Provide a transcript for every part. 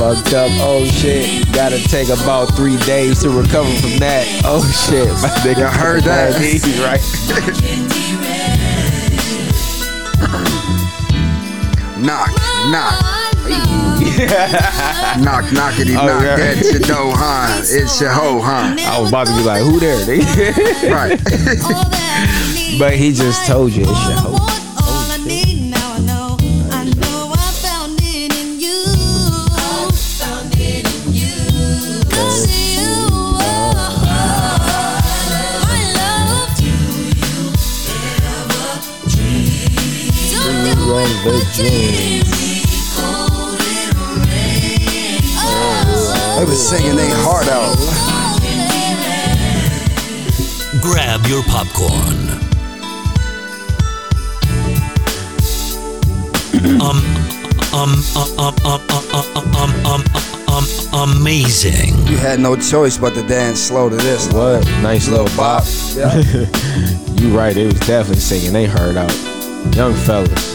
fucked up. Oh shit. Gotta take about three days to recover from that. Oh shit. My nigga heard that? He's right. Knock, knock, knock, knockity, Oh, knock. yeah. That's your dough, huh? It's your hoe, huh? I was about to be like, who there? Right. All that I but he just told you it's your hoe. You ever dream? Cold little rain. Oh, They was singing their heart out. Grab your popcorn. Um, um, um, um, um, um, um, um, um, um, amazing. You had no choice but to dance slow to this. What? Nice little bop. Yeah. You right. It was definitely singing. They heard out. Young fellas.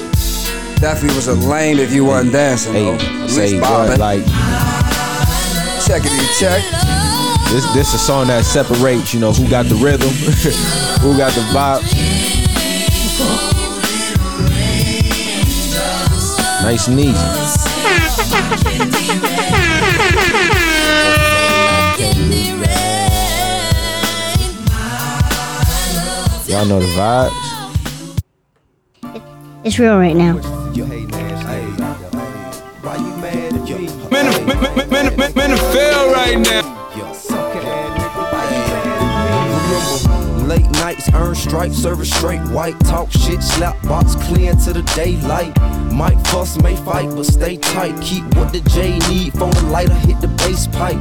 Definitely was a lame if you wasn't dancing. though. Hey, At say least what? bobbing. Like Checkity check. this. This a song that separates. You know who got the rhythm, who got the vibe. Nice and easy. Y'all know the vibes. It's real right now. Man, man, man, man, man, man, fail right now. Late nights, earn stripes, service straight white. Talk shit, slap box clear into the daylight. Might fuss, may fight, but stay tight. Keep what the J need. Phone the lighter, hit the bass pipe.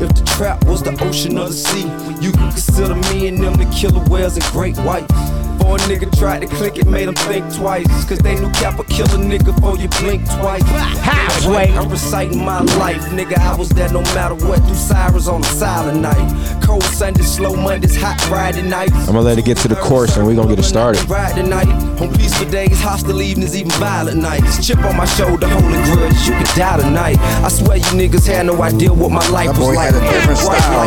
If the trap was the ocean or the sea, you can consider me and them the killer whales and great whites. For a nigga tried to click it, made them think twice. Cause they knew Cap would kill a nigga before you blink twice. Halfway. I'm reciting my life, nigga. I was there no matter what. Through sirens on a silent night. Cold Sundays, slow Mondays, hot Friday nights. I'm gonna let it get to the course and we gonna get it started. Ride tonight, on peaceful days, hostile evenings, even violent nights. Chip on my shoulder, holding grudge, you could die tonight. I swear you niggas had no idea what my life That was boy like. had a different Right style,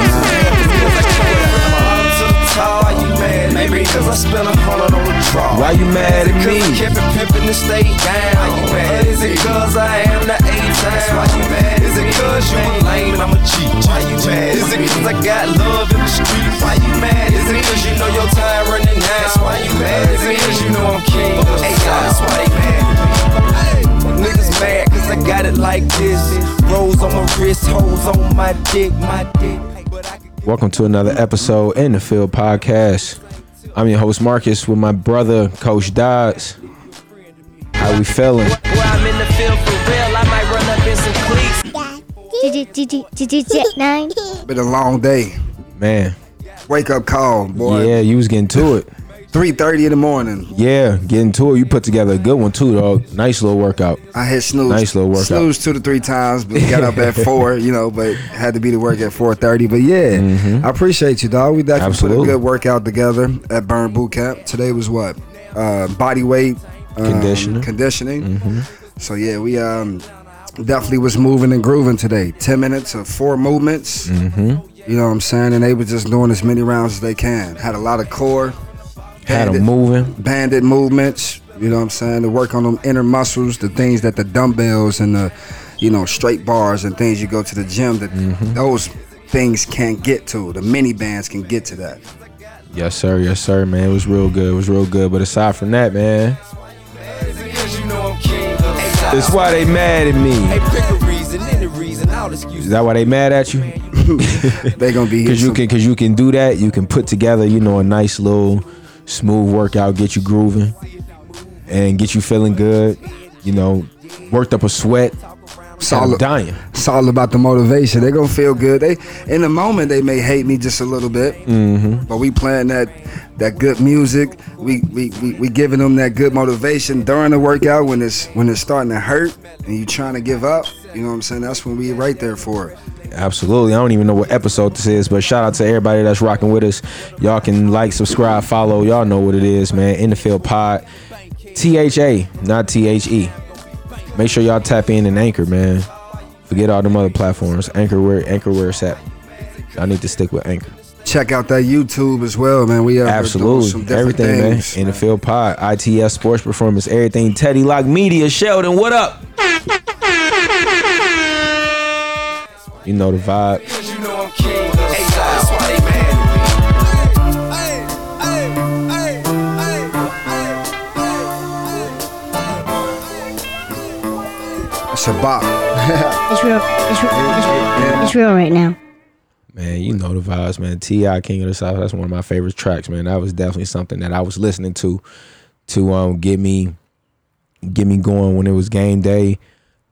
Maybe cause I spent a hundred on the draw. Why you mad at Cause me? I kept it pimping and stayed down. Why you mad? Is it cause I am the A-time? Why you mad? Is it cause you a lame and I'm a cheat? Why you mad? Is it cause I got love in the streets? Why you mad? Is it cause you know your time running out? Why you mad? Is it cause you know I'm king? Hey, y'all, that's why they mad. Niggas mad cause I got it like this. Rose on my wrist, hoes on my dick, my dick. But I can Welcome to another episode in the Field Podcast. I'm your host Marcus with my brother Coach Dodds. How we feeling? Been a long day. Man. Wake up call, boy. Yeah, you was getting to it. 3.30 in the morning. Yeah, getting to it. You put together a good one too, dog. Nice little workout. I hit snooze. Nice little workout. Snooze two to three times, but got up at four, you know, but had to be to work at 4.30. But yeah, I appreciate you, dog. We definitely Mm-hmm. Absolutely. put a good workout together at Burn Boot Camp. Today was what? Uh, body weight. um, Conditioning. Conditioning. So yeah, we um, definitely was moving and grooving today. 10 minutes of four movements. Mm-hmm. You know what I'm saying? And they were just doing as many rounds as they can. Had a lot of core. Had banded- them moving. banded movements. You know what I'm saying? To work on them inner muscles, the things that the dumbbells and the, you know, straight bars and things you go to the gym that Mm-hmm. those things can't get to. The mini bands can get to that. Yes, sir. Yes, sir, man. It was real good. It was real good. But aside from that, man, Cause you know I'm king. Hey, that's why they mad at me. Hey, pick a reason, any reason, I'll excuse Is that why they mad at you? They gonna be Cause you can, cause you can do that. You can put together, you know, a nice little smooth workout, get you grooving, and get you feeling good. You know, worked up a sweat. It's all, dying. it's all about the motivation. They're gonna feel good. They in the moment they may hate me just a little bit, mm-hmm. but we playing that that good music. We, we we we giving them that good motivation during the workout when it's when it's starting to hurt and you trying to give up. You know what I'm saying? That's when we right there for it. Absolutely. I don't even know what episode this is, but shout out to everybody that's rocking with us. Y'all can like, subscribe, follow. Y'all know what it is, man. In the field pod. T H A, not T H E. Make sure y'all tap in and anchor, man. Forget all them other platforms. Anchor where anchor where it's at. I need to stick with anchor. Check out that YouTube as well, man. We some Absolutely. Everything, things, man. In the field pod. ITS Sports Performance, everything. Teddy Lock Media. Sheldon, what up? You know the vibe. You know I'm king. Hey, that's why they mad at me. It's a bop. It's real. It's real. It's real, it's real right now. Man, you know the vibes, man. T.I. King of the South. That's one of my favorite tracks, man. That was definitely something that I was listening to to um get me get me going when it was game day,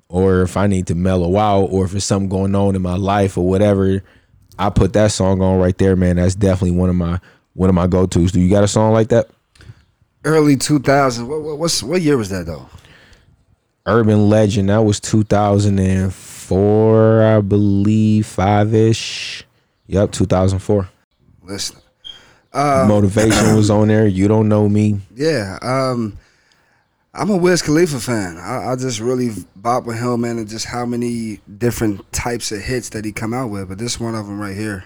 or if I need to mellow out, or if it's something going on in my life or whatever. I put that song on right there, man. That's definitely one of my one of my go tos. Do you got a song like that? Early 2000. What, what what's what year was that though? Urban Legend. That was 2004, I believe, five ish. Yep, 2004. Listen. Motivation was on there. You don't know me. Yeah, um, I'm a Wiz Khalifa fan. I, I just really bop with him, man, and just how many different types of hits that he come out with. But this one of them right here.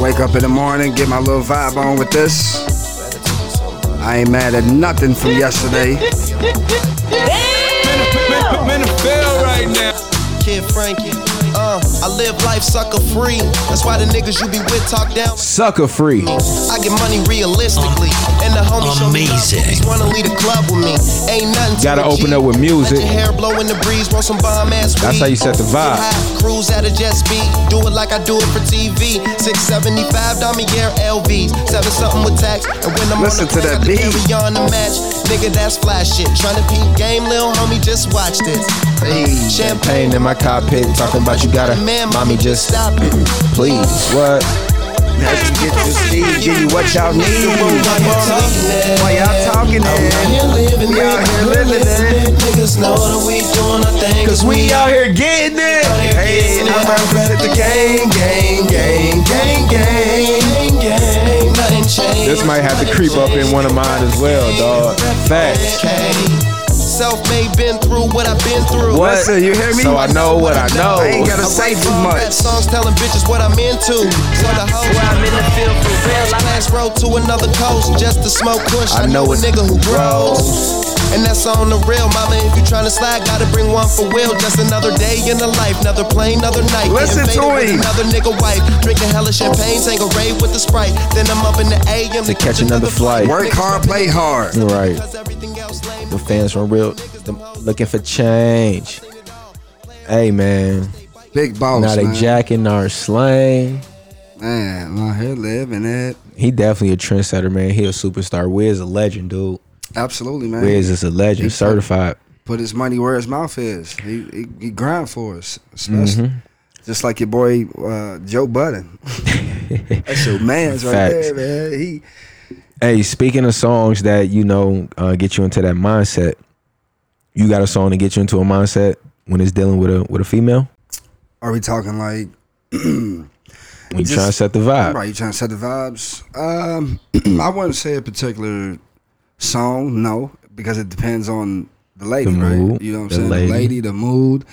Wake up in the morning, get my little vibe on with this. I ain't mad at nothing from yesterday. Man, I feel right now. Kid Frankie. Uh, I live life sucker free. That's why the niggas you be with talk down. Sucker free. I get money realistically. And the homies show me love. Just wanna lead a club with me. Ain't nothing to Gotta open G. up with music. Let your hair blow in the breeze, roll some bomb ass That's weed. how you set the vibe. Get high, Cruise at a jet speed. Do it like I do it for TV. 675 Damier LVs. Seven something with tax. And when I'm Listen on the to that beat. I carry on the match. Nigga, that's flash shit. Tryna peep game, lil homie, just watch this. Hey, Champagne in my cockpit, talking about you gotta, Man, mommy, just stop it. please. What? As you get your speed, give you what y'all need. While y'all talking it, we out here living it. Niggas know that we doing our thing. Cause we out here getting it. Hey, I represent the gang, gang, gang, gang, gang. gang, gang, nothing changed. This might have to creep up in one of mine as well, dog. Facts. Self-made, been through what I've been through. What? Listen, you hear me? So I know what I know. I ain't gotta say too Rap much. songs telling bitches what I'm into. So the whole Where I'm in the field for real. I last road to another coast just to smoke kush. I, I know, know a nigga who grows. And that's on the real, mama. If you tryna slide, gotta bring one for Will. Just another day in the life, another plane, another night. Listen Getting to faded him. Another nigga wife, drinking hella champagne, saying a rave with the sprite. Then I'm up in the AM To catch another flight. Work hard, play hard. Right. Cause everything else lame. The fans from real, looking for change. Hey man, Big boss, now they man. jacking our slang. Man, I'm here living it. He definitely a trendsetter, man. He a superstar. Wiz a legend, dude. Absolutely, man. Wiz is a legend, He- certified. Put his money where his mouth is. He he, he grind for us, especially. Mm-hmm. Just like your boy uh, Joe Budden. That's your man's right Facts. there, man. He Hey, speaking of songs that you know uh, get you into that mindset, you got a song to get you into a mindset when it's dealing with a with a female. are we talking like When you trying to set the vibe. Right, you trying to set the vibes? Um, I wouldn't say a particular song, no, because it depends on the lady, The right? You know what I'm saying? lady. The lady, the mood,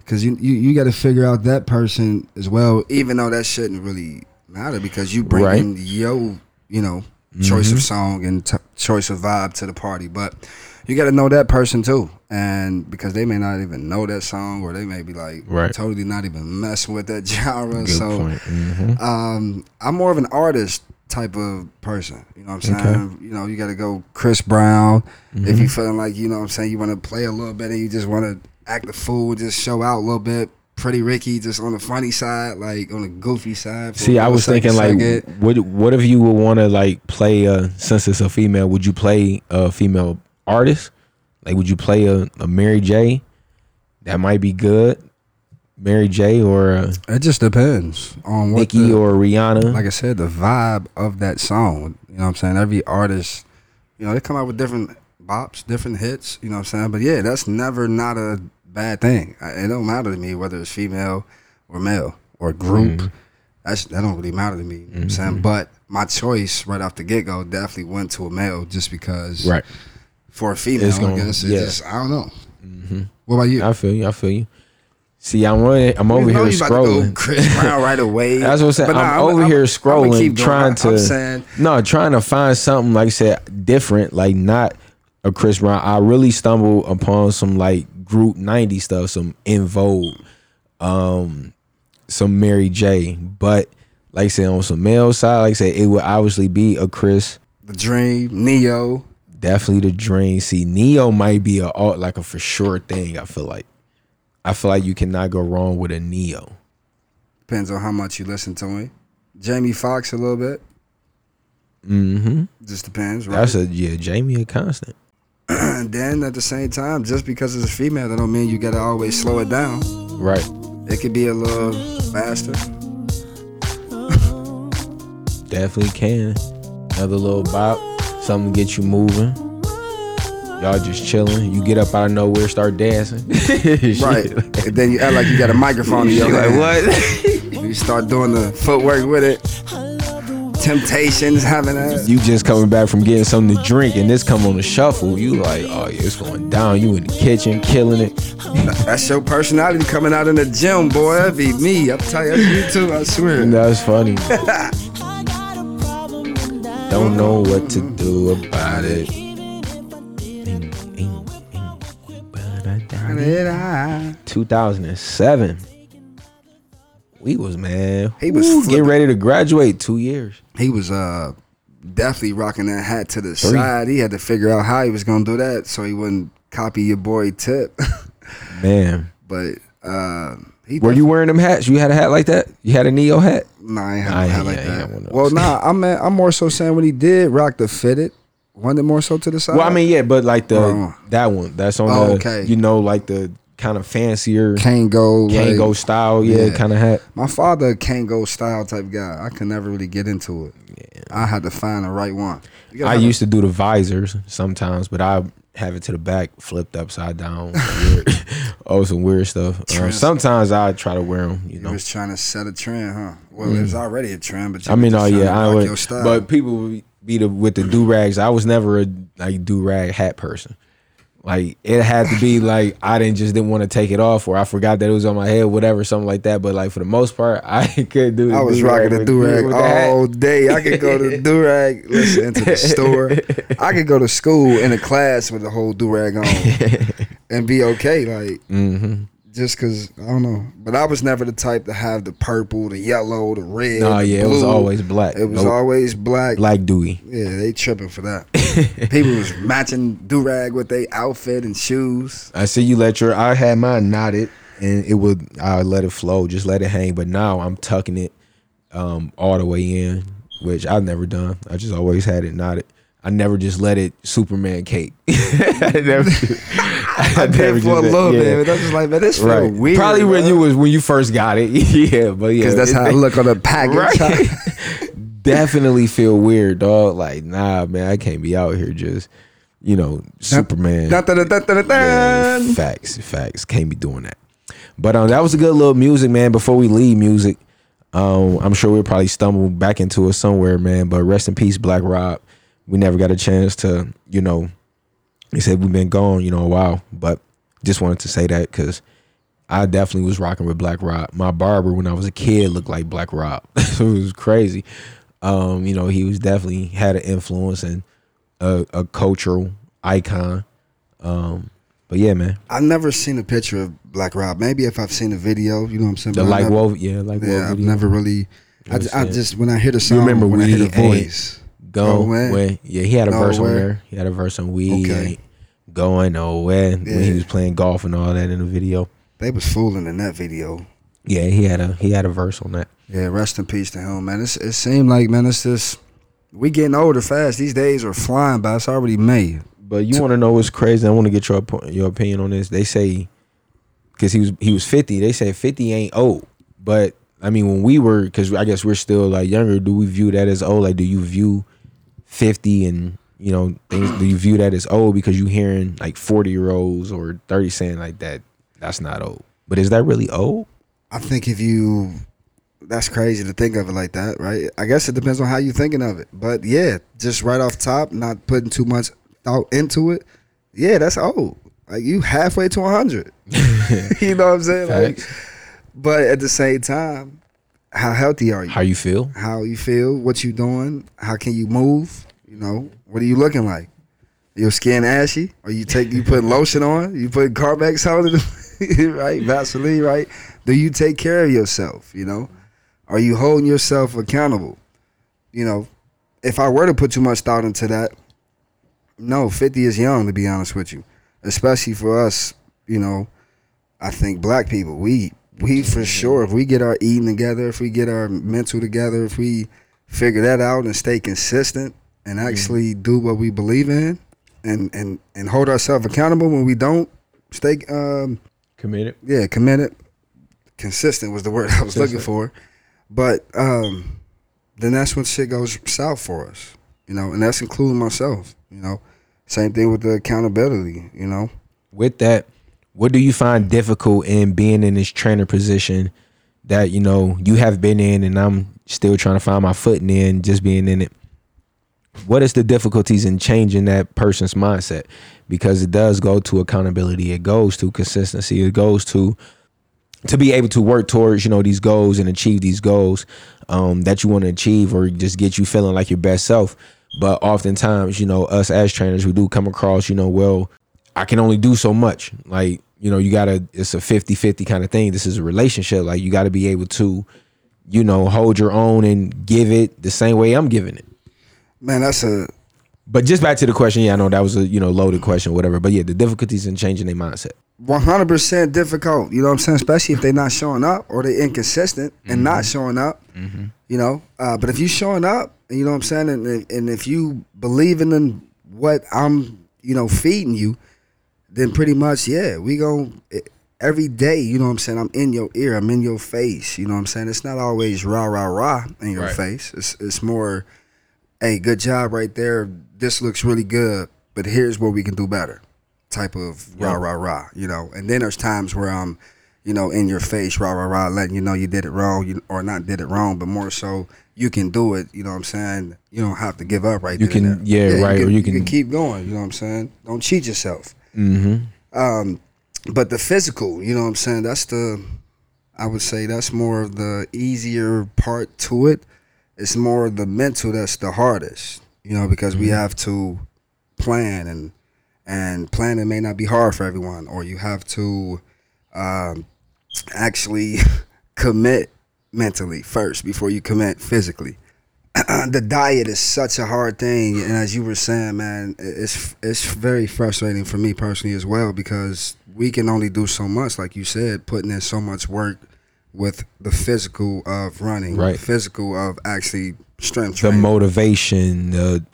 because you you, you got to figure out that person as well. Even though that shouldn't really matter, because you bring Right. in your you know choice of song and t- choice of vibe to the party, but you got to know that person too, and because they may not even know that song, or they may be like Right. totally not even messing with that genre. Good so. Mhm. um, I'm more of an artist type of person. You know what I'm Okay. saying? You know, you got to go Chris Brown. If Mm-hmm. you feeling like, you know what I'm saying, you want to play a little bit and you just want to act the fool, just show out a little bit, Pretty Ricky just on the funny side, like on the goofy side. See, I was thinking like, second. what what if you would want to like play a since it's a female? Would you play a female artist? Like, would you play a, a Mary J? That might be good. Mary J or uh, it just depends on what Nicki the- or Rihanna. like I said, the vibe of that song. You know what I'm saying? Every artist, you know, they come out with different bops, different hits. You know what I'm saying? But yeah, that's never not a bad thing. I- It don't matter to me whether it's female or male or group. Mm-hmm. That's that don't really matter to me. You know what I'm saying? But my choice right off the get go definitely went to a male just because right. for a female, It's gonna- I guess it's yeah. just I don't know. What about you? I feel you. I feel you. See, I'm running. I'm over here you about to scrolling. Chris Brown right away. That's what I'm saying. But nah, I'm, over I'm- here scrolling, trying to I'm saying no, trying to find something like I said different, like not a Chris Brown. I really stumbled upon some like group 90 stuff, some En Vogue, um, some Mary J. But like I said, on some male side, like I said, it would obviously be a Chris. the Dream, Ne-Yo. Definitely the Dream. See, Ne-Yo might be a like a for sure thing. I feel like. I feel like you cannot go wrong with a Ne-Yo. Depends on how much you listen to him. Jamie Foxx a little bit. Mm-hmm. Just depends, right? That's a yeah, Jamie a constant. And then at the same time, just because it's a female, that don't mean you gotta always slow it down. Right. It could be a little faster. Definitely can. Another little bop, something to get you moving. Y'all just chilling. You get up out of nowhere, start dancing. Right. and then you act like you got a microphone in your Like hand. what? You start doing the footwork with it. Temptations having that. you just coming back from getting something to drink, and this come on the shuffle. You like, oh yeah, it's going down. You in the kitchen, killing it. That's your personality coming out in the gym, boy. That be me. I'll tell you, you too. I swear. That's funny. Don't know what to do about it. 2007. We was man. He was Ooh, getting ready to graduate. Two years. He was uh definitely rocking that hat to the side. He had to figure out how he was gonna do that so he wouldn't copy your boy Tip. Man, but uh, he were you wearing them hats? You had a hat like that? You had a Ne-Yo hat? Nah, I ain't Nah, no yeah, hat like yeah, that. one well, nah, I'm I'm more so saying when he did rock the fitted, wasn't it more so to the side? Well, I mean, yeah, but like the Oh. that one, that's on Oh, the okay. you know, like the kind of fancier Kangol, Kangol like- style, yeah, yeah. kind of hat. My father Kangol style type guy. I could never really get into it. I had to find the right one. I used to do the visors sometimes, but I have it to the back, flipped upside down. weird. oh, some weird stuff. Uh, sometimes I try to wear them, you You know. was trying to set a trend, huh? Well, it was already a trend, but you I mean, oh just trying to yeah, I would, but people be the with the do rags. I was never a like do rag hat person. Like it had to be like I didn't just didn't want to take it off, or I forgot that it was on my head, whatever, something like that. But like for the most part, I could do. I was rocking the with- do rag with the hat. all day. I could go to the do rag, listen into the store. I could go to school in a class with the whole durag on and be okay. Like Mm-hmm. Just because I don't know, but I was never the type to have the purple, the yellow, the red. Nah, the yeah, it was always black. It was Nope. always black. Black Dewey. Yeah, they tripping for that. People was matching do rag with their outfit and shoes. I see you let your. I had mine knotted, and it would. I let it flow, just let it hang. But now I'm tucking it um, all the way in, which I've never done. I just always had it knotted. I never just let it Superman cape. I never. I did for a little bit, but I was just like, man, this feel Right. weird. Probably when you was when you first got it. yeah, but yeah, Because that's how I look on the package. Right. Definitely feel weird, dog. Like, nah, man, I can't be out here just, you know, Superman. Yeah, facts, facts. Can't be doing that. But um, that was a good little music, man. Before we leave music, um, I'm sure we'll probably stumble back into it somewhere, man. But rest in peace, Black Rob. We never got a chance to, you know, they said we've been gone, you know, a while. But just wanted to say that because I definitely was rocking with Black Rob. My barber when I was a kid looked like Black Rob. it was crazy. Um, you know, he was definitely had an influence and a, a cultural icon. Um, but yeah, man. I've never seen a picture of Black Rob. Maybe if I've seen a video, you know what I'm saying? The like never- wolf, yeah, like wolf Yeah, I've never really. I, just, I just when I hear the song, You remember when I hear the we voice, Go away. Yeah, he had a verse on there. He had a verse on we Okay. ain't going nowhere when he was playing golf and all that in the video. They was fooling in that video. Yeah, he had a he had a verse on that. Yeah, rest in peace to him, man. It's, it seemed like, man, it's just we getting older fast. These days are flying by. It's already May. But you want to know what's crazy? I want to get your your opinion on this. They say because he was he was fifty. They said fifty ain't old, but I mean when we were because I guess we're still like younger. Do we view that as old? Like do you view fifty and you know things? Do you view that as old because you hearing like forty year olds or thirty saying like that? That's not old. But is that really old? I think if you, that's crazy to think of it like that, right? I guess it depends on how you're thinking of it. But yeah, just right off top, not putting too much thought into it. Yeah, that's old. Like you halfway to hundred. you know what I'm saying? Like, but at the same time, how healthy are you? How you feel? how you feel, what you doing, how can you move, you know, what are you looking like? Your skin ashy? Are you take you put lotion on? You put Carmex on it, right? Vaseline, right? Do you take care of yourself, you know? Are you holding yourself accountable? You know, if I were to put too much thought into that, no, 50 is young to be honest with you. Especially for us, you know, I think black people, we we for sure if we get our eating together, if we get our mental together, if we figure that out and stay consistent and actually do what we believe in and and and hold ourselves accountable when we don't stay um Committed. yeah, committed. Consistent was the word I was looking for. But um then that's when shit goes south for us. You know, and that's including myself, you know. Same thing with the accountability, you know. with that, what do you find difficult in being in this trainer position that you know you have been in, and I'm still trying to find my footing in just being in it? What is the difficulties in changing that person's mindset? Because it does go to accountability, it goes to consistency, it goes to to be able to work towards you know these goals and achieve these goals um, that you want to achieve or just get you feeling like your best self but oftentimes you know us as trainers we do come across you know well i can only do so much like you know you gotta it's a 50-50 kind of thing this is a relationship like you gotta be able to you know hold your own and give it the same way i'm giving it Man, that's a but just back to the question yeah i know that was a you know loaded question whatever but yeah the difficulties in changing their mindset one hundred percent difficult. You know what I'm saying? Especially if they're not showing up or they're inconsistent and not Mm-hmm. showing up. You know, uh, but if you showing up, you know what I'm saying, and, and if you believing in what I'm, you know, feeding you, then pretty much, yeah, we gon' every day. You know what I'm saying? I'm in your ear. I'm in your face. You know what I'm saying? It's not always rah rah rah in your Right. face. It's it's more, hey, good job right there. This looks really good, but here's what we can do better type of rah rah rah, you know. And then there's times where I'm, you know, in your face, rah rah rah, letting you know you did it wrong, you, or not did it wrong, but more so you can do it. You know what I'm saying? You don't have to give up right You can- there. yeah, right, You or can, you you can can- keep going. You know what I'm saying? Don't cheat yourself. Mm-hmm Um, but the physical, you know what I'm saying? That's the, I would say that's more of the easier part to it. It's more the mental that's the hardest, you know, because we have to plan and and planning may not be hard for everyone, or you have to um, actually commit mentally first before you commit physically. the diet is such a hard thing, and as you were saying, man, it's it's very frustrating for me personally as well because we can only do so much, like you said, putting in so much work with the physical of running, Right. Physical of actually strength the motivation, the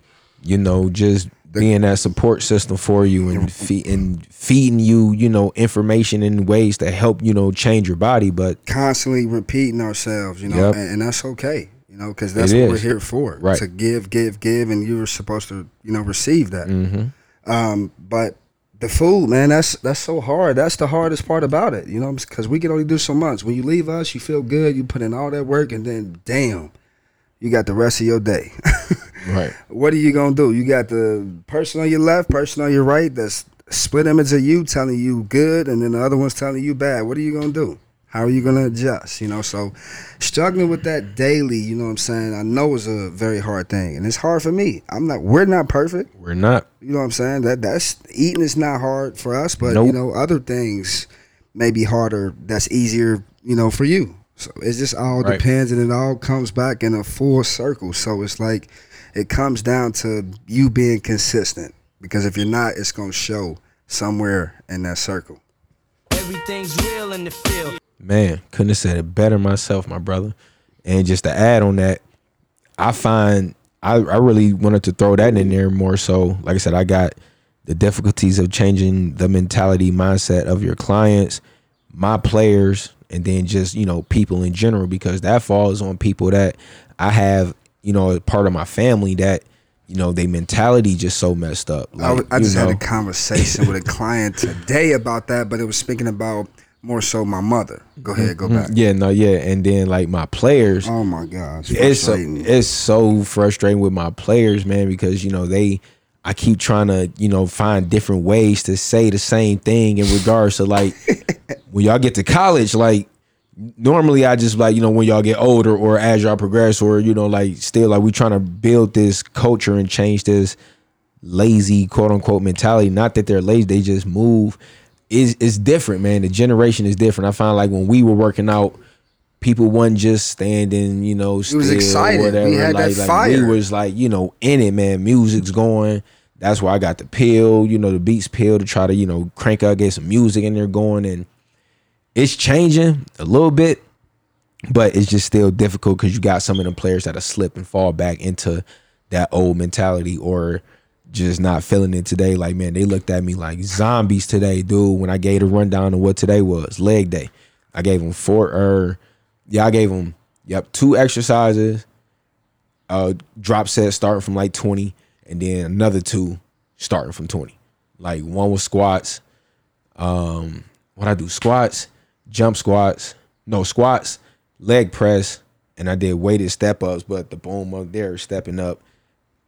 you know, just being that support system for you and fe- and feeding you, you know, information in ways that help you know change your body. But constantly repeating ourselves, you know, Yep. and, and that's okay, you know, because that's what we're here for, Right. To give, give, give, and you're supposed to, you know, receive that. Mm-hmm. Um, but the food, man, that's that's so hard. That's the hardest part about it, you know, because we can only do so much. When you leave us, you feel good, you put in all that work, and then damn, you got the rest of your day. right, what are you gonna do? You got the person on your left, person on your right. That's split image of you telling you good, and then the other one's telling you bad. What are you gonna do? How are you gonna adjust? You know, so struggling with that daily. You know what I'm saying? I know it's a very hard thing, and it's hard for me. I'm not. We're not perfect. we're not. You know what I'm saying? That that's eating is not hard for us, but you know other things may be harder. That's easier. You know, for you. So it just all Right. depends, and it all comes back in a full circle. So it's like it comes down to you being consistent. Because if you're not, it's gonna show somewhere in that circle. everything's real in the field. Man, couldn't have said it better myself, my brother. And just to add on that, I find I, I really wanted to throw that in there more so. Like I said, I got the difficulties of changing the mentality mindset of your clients, my players, and then just, you know, people in general, because that falls on people that I have, you know, part of my family that, you know, they mentality just so messed up. I, Like, I you just had know. a conversation with a client today about that, but it was speaking about more so my mother. Go ahead, go back. Mm-hmm. Yeah, no, yeah. And then like my players, Oh my gosh, it's so, it's so frustrating with my players, man, because you know they I keep trying to, you know, find different ways to say the same thing in regards to like when y'all get to college, like normally I just like, you know, when y'all get older or as y'all progress or, you know, like still like we trying to build this culture and change this lazy quote unquote mentality. Not that they're lazy, they just move. Is it's different, man. The generation is different. I find like when we were working out, people wasn't just standing, you know, still was excited. We whatever. had that like, like fire. we was like, you know, in it, man. Music's going. That's why I got the pill, you know, the beats pill to try to, you know, crank out, get some music in there going. And it's changing a little bit, but it's just still difficult because you got some of them players that are slip and fall back into that old mentality or just not feeling it today. Like, man, they looked at me like zombies today, dude. When I gave a rundown of what today was, leg day. I gave them four or yeah, I gave them yep, two exercises, uh drop set starting from like 20, and then another two starting from 20. Like one was squats. Um what I do, squats, jump squats, no squats, leg press, and I did weighted step ups, but the boom up there stepping up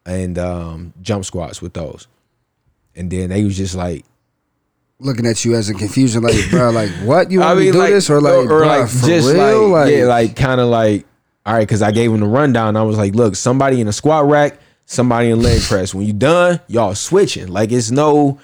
and um jump squats with those. And then they was just like Looking at you as a confusion, like, bro, like, what you want I me mean, to do like, this or like, or, or like for just real? like, yeah, like kind of like, all right, because I gave him the rundown. I was like, look, somebody in a squat rack, somebody in leg press. When you done, y'all switching. Like it's no,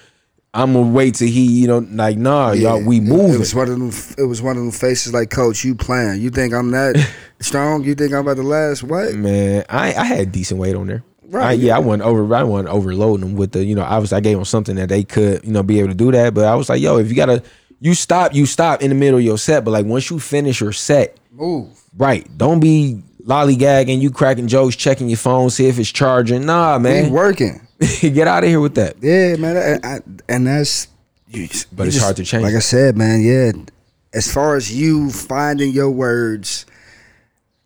I'm gonna wait till he, you know, like nah, y'all, we moving. It was one of them. It was one of them faces like, Coach, you playing? You think I'm that strong? You think I'm about to last? What? Man, I I had decent weight on there. Right, I, yeah. I wasn't over. I wasn't overloading them with the. You know, obviously I gave them something that they could, you know, be able to do that. But I was like, yo, if you gotta, you stop, you stop in the middle of your set. But like once you finish your set, Move. right? Don't be lollygagging, you cracking jokes, checking your phone, see if it's charging. Nah, man, working. get out of here with that. Yeah, man. And, I, and that's. You, But you it's hard to change. Like I said, man. Yeah. As far as you finding your words,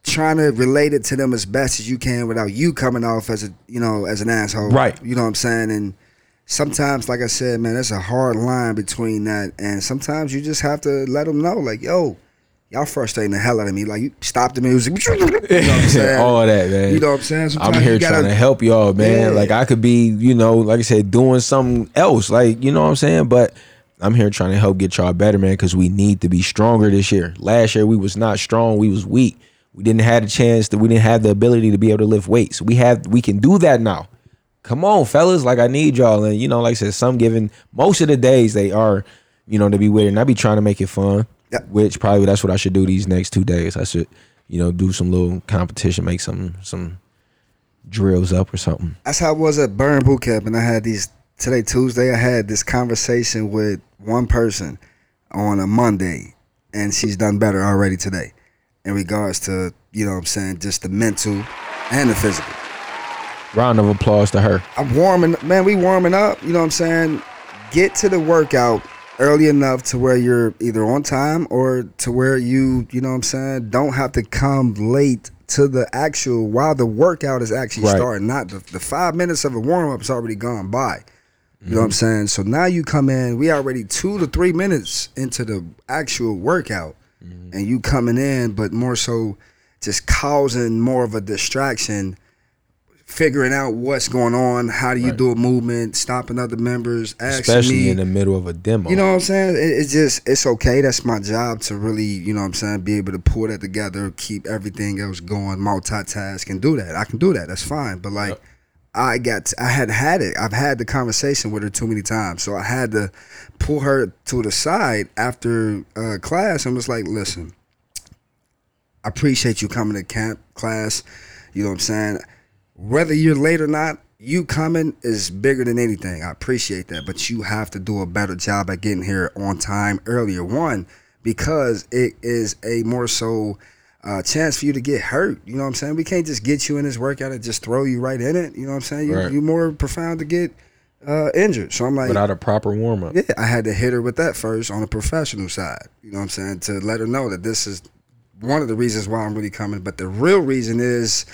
trying to relate it to them as best as you can without you coming off as a you know as an asshole. Right. You know what I'm saying? And sometimes, like I said, man, there's a hard line between that, and sometimes you just have to let them know, like, yo. Y'all frustrating the hell out of me. Like you stop the music. You know what I'm saying? All that, man. You know what I'm saying? I'm here gotta- trying to help y'all, man. Yeah. Like I could be, you know, like I said, doing something else. Like, you know what I'm saying? But I'm here trying to help get y'all better, man, because we need to be stronger this year. Last year we was not strong, we was weak. We didn't have the chance that we didn't have the ability to be able to lift weights. We have we can do that now. Come on, fellas. Like I need y'all. And you know, like I said, some given most of the days they are, you know, to be with it. And I be trying to make it fun. Yeah. Which probably that's what I should do these next two days. I should, you know, do some little competition, make some some drills up or something. That's how it was at Burn Boot Camp, and I had these today Tuesday. I had this conversation with one person on a Monday, and she's done better already today, in regards to you know what I'm saying just the mental and the physical. Round of applause to her. I'm warming, man. We warming up. You know what I'm saying. Get to the workout early enough to where you're either on time or to where you, you know what I'm saying, don't have to come late to the actual while the workout is actually Right. starting. Not the, the five minutes of a warm up is already gone by. You know Mm-hmm. what I'm saying? So now you come in, we already two to three minutes into the actual workout, Mm-hmm. and you coming in, but more so just causing more of a distraction figuring out what's going on, how do you do a movement, stopping other members, asking Especially me. in the middle of a demo. you know what I'm saying? It, it's just it's okay. That's my job to really, you know what I'm saying, be able to pull that together, keep everything else going, multitask and do that. I can do that. That's fine. But like I got I had had it. I've had the conversation with her too many times. So I had to pull her to the side after uh, class and was like, "Listen, I appreciate you coming to camp class. You know what I'm saying? Whether you're late or not, you coming is bigger than anything. I appreciate that, but you have to do a better job at getting here on time earlier. One, because it is a more so uh, chance for you to get hurt. You know what I'm saying? We can't just get you in this workout and just throw you right in it. You know what I'm saying? You, Right. You're more profound to get uh, injured. So I'm like, Without a proper warm up. yeah, I had to hit her with that first on the professional side. You know what I'm saying? To let her know that this is one of the reasons why I'm really coming. But the real reason is,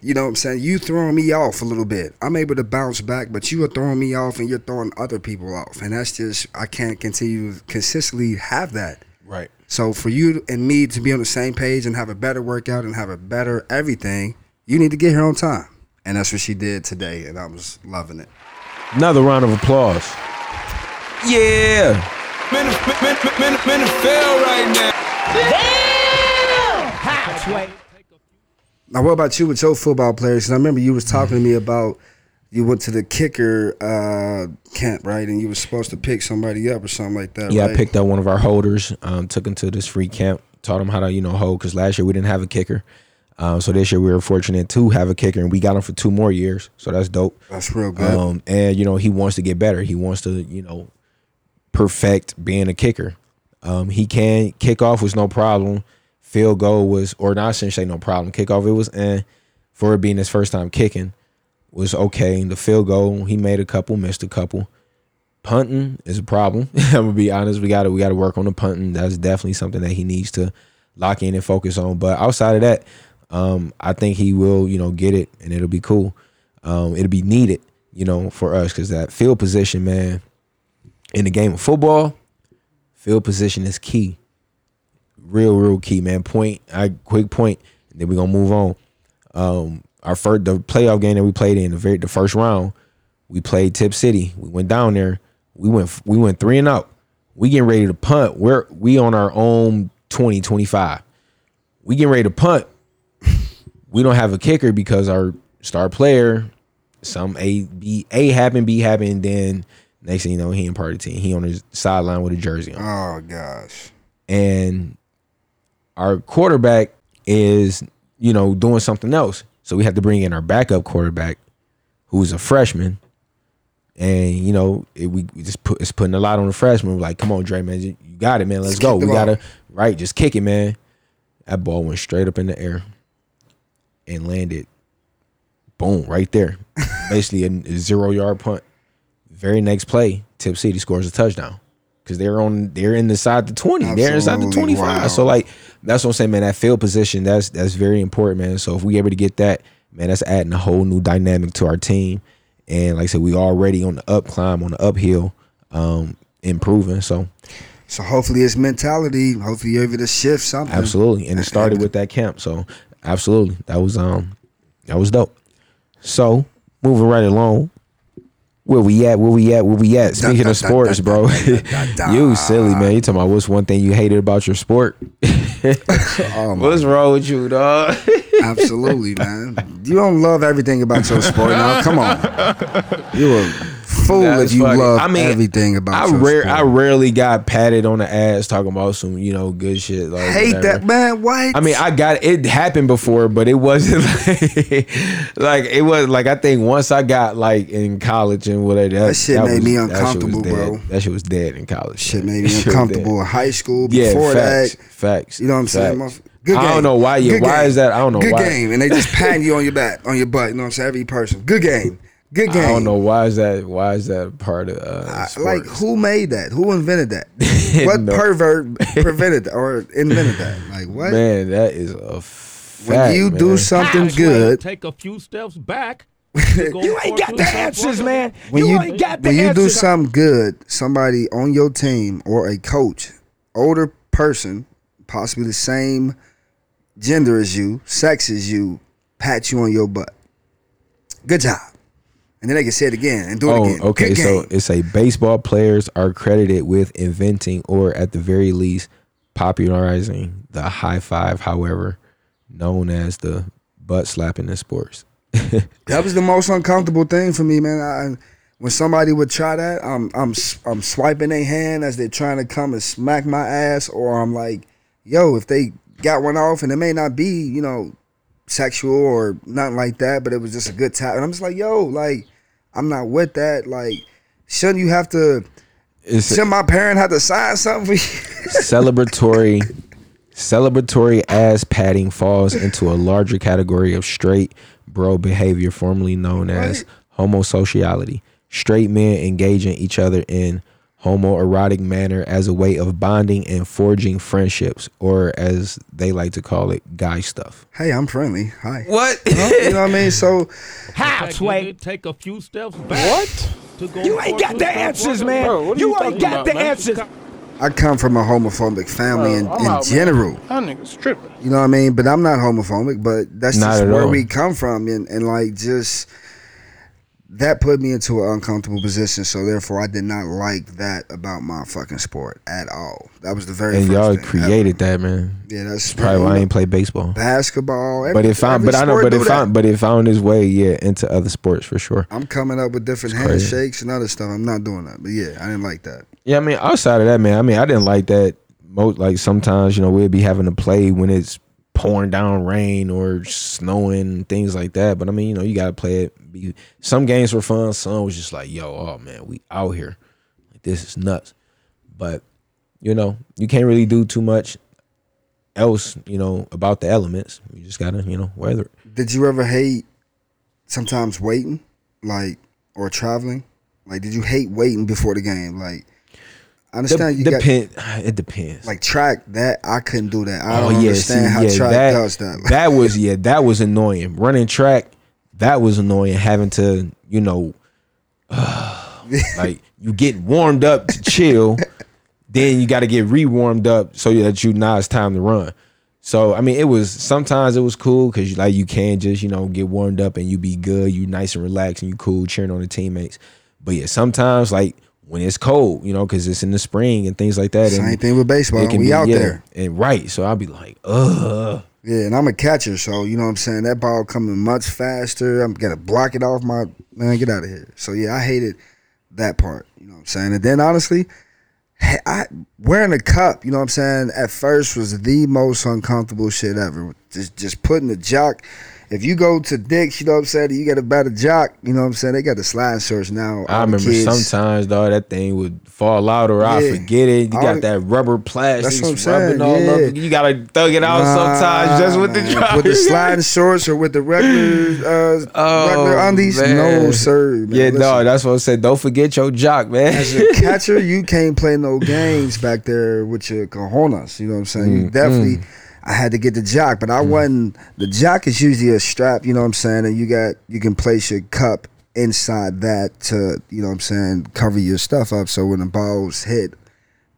you know what I'm saying? You throwing me off a little bit. I'm able to bounce back, but you are throwing me off and you're throwing other people off. And that's just, I can't continue to consistently have that. Right. So for you and me to be on the same page and have a better workout and have a better everything, you need to get here on time. And that's what she did today, and I was loving it. Another round of applause. Yeah. Fail right now. Now, what about you with your football players? 'Cause I remember you was talking to me about you went to the kicker uh, camp, right? And you were supposed to pick somebody up or something like that. Yeah, right? I picked up one of our holders, um, took him to this free camp, taught him how to, you know, hold. Because last year we didn't have a kicker. Um, so this year we were fortunate to have a kicker, and we got him for two more years. So that's dope. That's real good. Um, and you know he wants to get better. He wants to, you know, perfect being a kicker. Um, he can kick off was no problem. Field goal was, or not, I shouldn't say no problem. Kickoff it was, eh, for it being his first time kicking, was okay. The field goal he made a couple, missed a couple. Punting is a problem. I'm gonna be honest. We got to we got to work on the punting. That's definitely something that he needs to lock in and focus on. But outside of that, um, I think he will, you know, get it and it'll be cool. Um, it'll be needed, you know, for us because that field position, man, in the game of football, field position is key. Real, real key, man. Point, I quick point, and then we're gonna move on. Um, our first the playoff game that we played in the very the first round, we played Tipp City. We went down there. We went we went three and out. We getting ready to punt. We're we on our own 20, 25. We getting ready to punt. We don't have a kicker because our star player, some A B A happened, B happened, then next thing you know, he in part of the team. He on his sideline with a jersey on oh gosh. and our quarterback is you know doing something else so we had to bring in our backup quarterback who's a freshman. And you know it, we, we just put it's putting a lot on the freshman. We're like come on Dre man you you got it man. Let's Just go we gotta right just kick it man. That ball went straight up in the air and landed boom right there. Basically a, a zero yard punt. Very next play tip city scores a touchdown because they're on they're in the side the 20 they're inside the 25 Wow. so like that's what i'm saying man. That field position that's that's very important man. So if we able to get that man that's adding a whole new dynamic to our team. And like i said we already on the up climb on the uphill um improving. So So hopefully it's mentality. Hopefully you're able to shift something. absolutely. And it started with that camp. So absolutely. That was um that was dope. So moving right along where we at? Where we at? Where we at? Dun, Speaking dun, of dun, sports, dun, bro, you silly man. You talking about what's one thing you hated about your sport? Oh, my what's wrong with you, dog? Absolutely, man. You don't love everything about your sport now. Come on. You a fool if you love I mean, everything about I rare, sport. I rarely got patted on the ass talking about some, you know, good shit. Like hate whatever. that, man. What? I mean, I got it happened before, but it wasn't like, like it was like I think once I got like in college and whatever that, That shit made was- me that uncomfortable, dead. bro. That shit was dead in college. shit man. made me uncomfortable in high school. Yeah, Before facts, that, facts. you know what I'm saying? facts. motherf- Good game. I don't know why. Yeah, why game. is that? I don't know Good why. game, and they just patting you on your back, on your butt. You know what I'm saying? Every person. Good game. Good game. I don't know why is that. Why is that part of uh, I- sports? like who made that? Who invented that? what No. pervert prevented or invented that? Like what? Man, that is a fact, when you do something Halfway, good, Take a few steps back. You ain't got the answers, man. when you, you, ain't got the when you do answers. something good, somebody on your team or a coach, older person, possibly the same gender as you, sex as you, pat you on your butt. Good job. And then they can say it again and do it Oh, again. okay. Good So game. it's a baseball players are credited with inventing or at the very least popularizing the high five, however, known as the butt slapping in sports. That was the most uncomfortable thing for me, man. I, when somebody would try that, I'm I'm I'm swiping their hand as they're trying to come and smack my ass, or I'm like, yo, if they got one off, and it may not be, you know, sexual or nothing like that, but it was just a good time. And I'm just like, yo, like, I'm not with that. Like, shouldn't you have to? It's shouldn't my parent have to sign something for you? celebratory celebratory ass patting falls into a larger category of straight bro behavior formerly known as homosociality straight men engaging each other in homoerotic manner as a way of bonding and forging friendships or as they like to call it guy stuff hey, I'm friendly. Hi. what you know what I mean? So How, Sway? Take a few steps back. What? To go You ain't got the answers, man. Bro, are you you ain't got about, the man? answers. I come from a homophobic family in, in out, man. general. That nigga's tripping. You know what I mean? But I'm not homophobic, but that's Not just where all. we come from. And, and like, just that put me into an uncomfortable position. So therefore, I did not like that about my fucking sport at all. That was the very and y'all created that man Yeah, that's probably why i ain't play baseball basketball. Every, but it found every but i know but it that. found but it found its way yeah into other sports for sure I'm coming up with different handshakes and other stuff. I'm not doing that. But yeah, I didn't like that. Yeah, I mean, outside of that, man, I mean, I didn't like that. Most like sometimes, you know, we'd be having to play when it's pouring down rain or snowing things like that. But I mean, you know, you gotta play it. Some games were fun. Some was just like, yo, oh man, we out here. Like this is nuts. But you know, you can't really do too much else, you know, about the elements. You just gotta, you know, weather. Did you ever hate sometimes waiting, like or traveling? Like, did you hate waiting before the game? Like, I understand you got it depends. like track that. I couldn't do that. I Oh, don't yeah, understand see, how yeah, track that, does that. that was yeah, that was annoying. Running track, that was annoying. Having to, you know, like you get warmed up to chill, then you got to get re-warmed up so that you now it's time to run. So I mean, it was sometimes it was cool because like you can just you know get warmed up and you be good, you nice and relaxed and you cool cheering on the teammates. But yeah, sometimes like when it's cold, you know, because it's in the spring and things like that. Same and thing with baseball. We be- out yeah, there. and right. So I'll be like, ugh. Yeah, and I'm a catcher, so you know what I'm saying. That ball coming much faster. I'm gonna block it off my man. Get out of here. So yeah, I hated that part. You know what I'm saying. And then honestly, I wearing a cup. You know what I'm saying. At first was the most uncomfortable shit ever. Just just putting the jock. If you go to Dick's, you know what I'm saying. You got a better jock. You know what I'm saying. They got the slide shirts now. I remember kids- sometimes though that thing would fall out or I forget it. You got the- that rubber plastic That's what I'm rubbing saying, all yeah. You gotta thug it out Nah, sometimes just with the man. drop. with the sliding shorts or with the regular uh, Oh, regular undies. No sir. Man. yeah, Listen. no, that's what I said. Don't forget your jock, man. as a catcher, you can't play no games back there with your cojones. You know what I'm saying? You Mm, definitely. I had to get the jock, but I mm. wasn't. The jock is usually a strap. You know what I'm saying? And you got you can place your cup inside that to you know what I'm saying cover your stuff up. So when the balls hit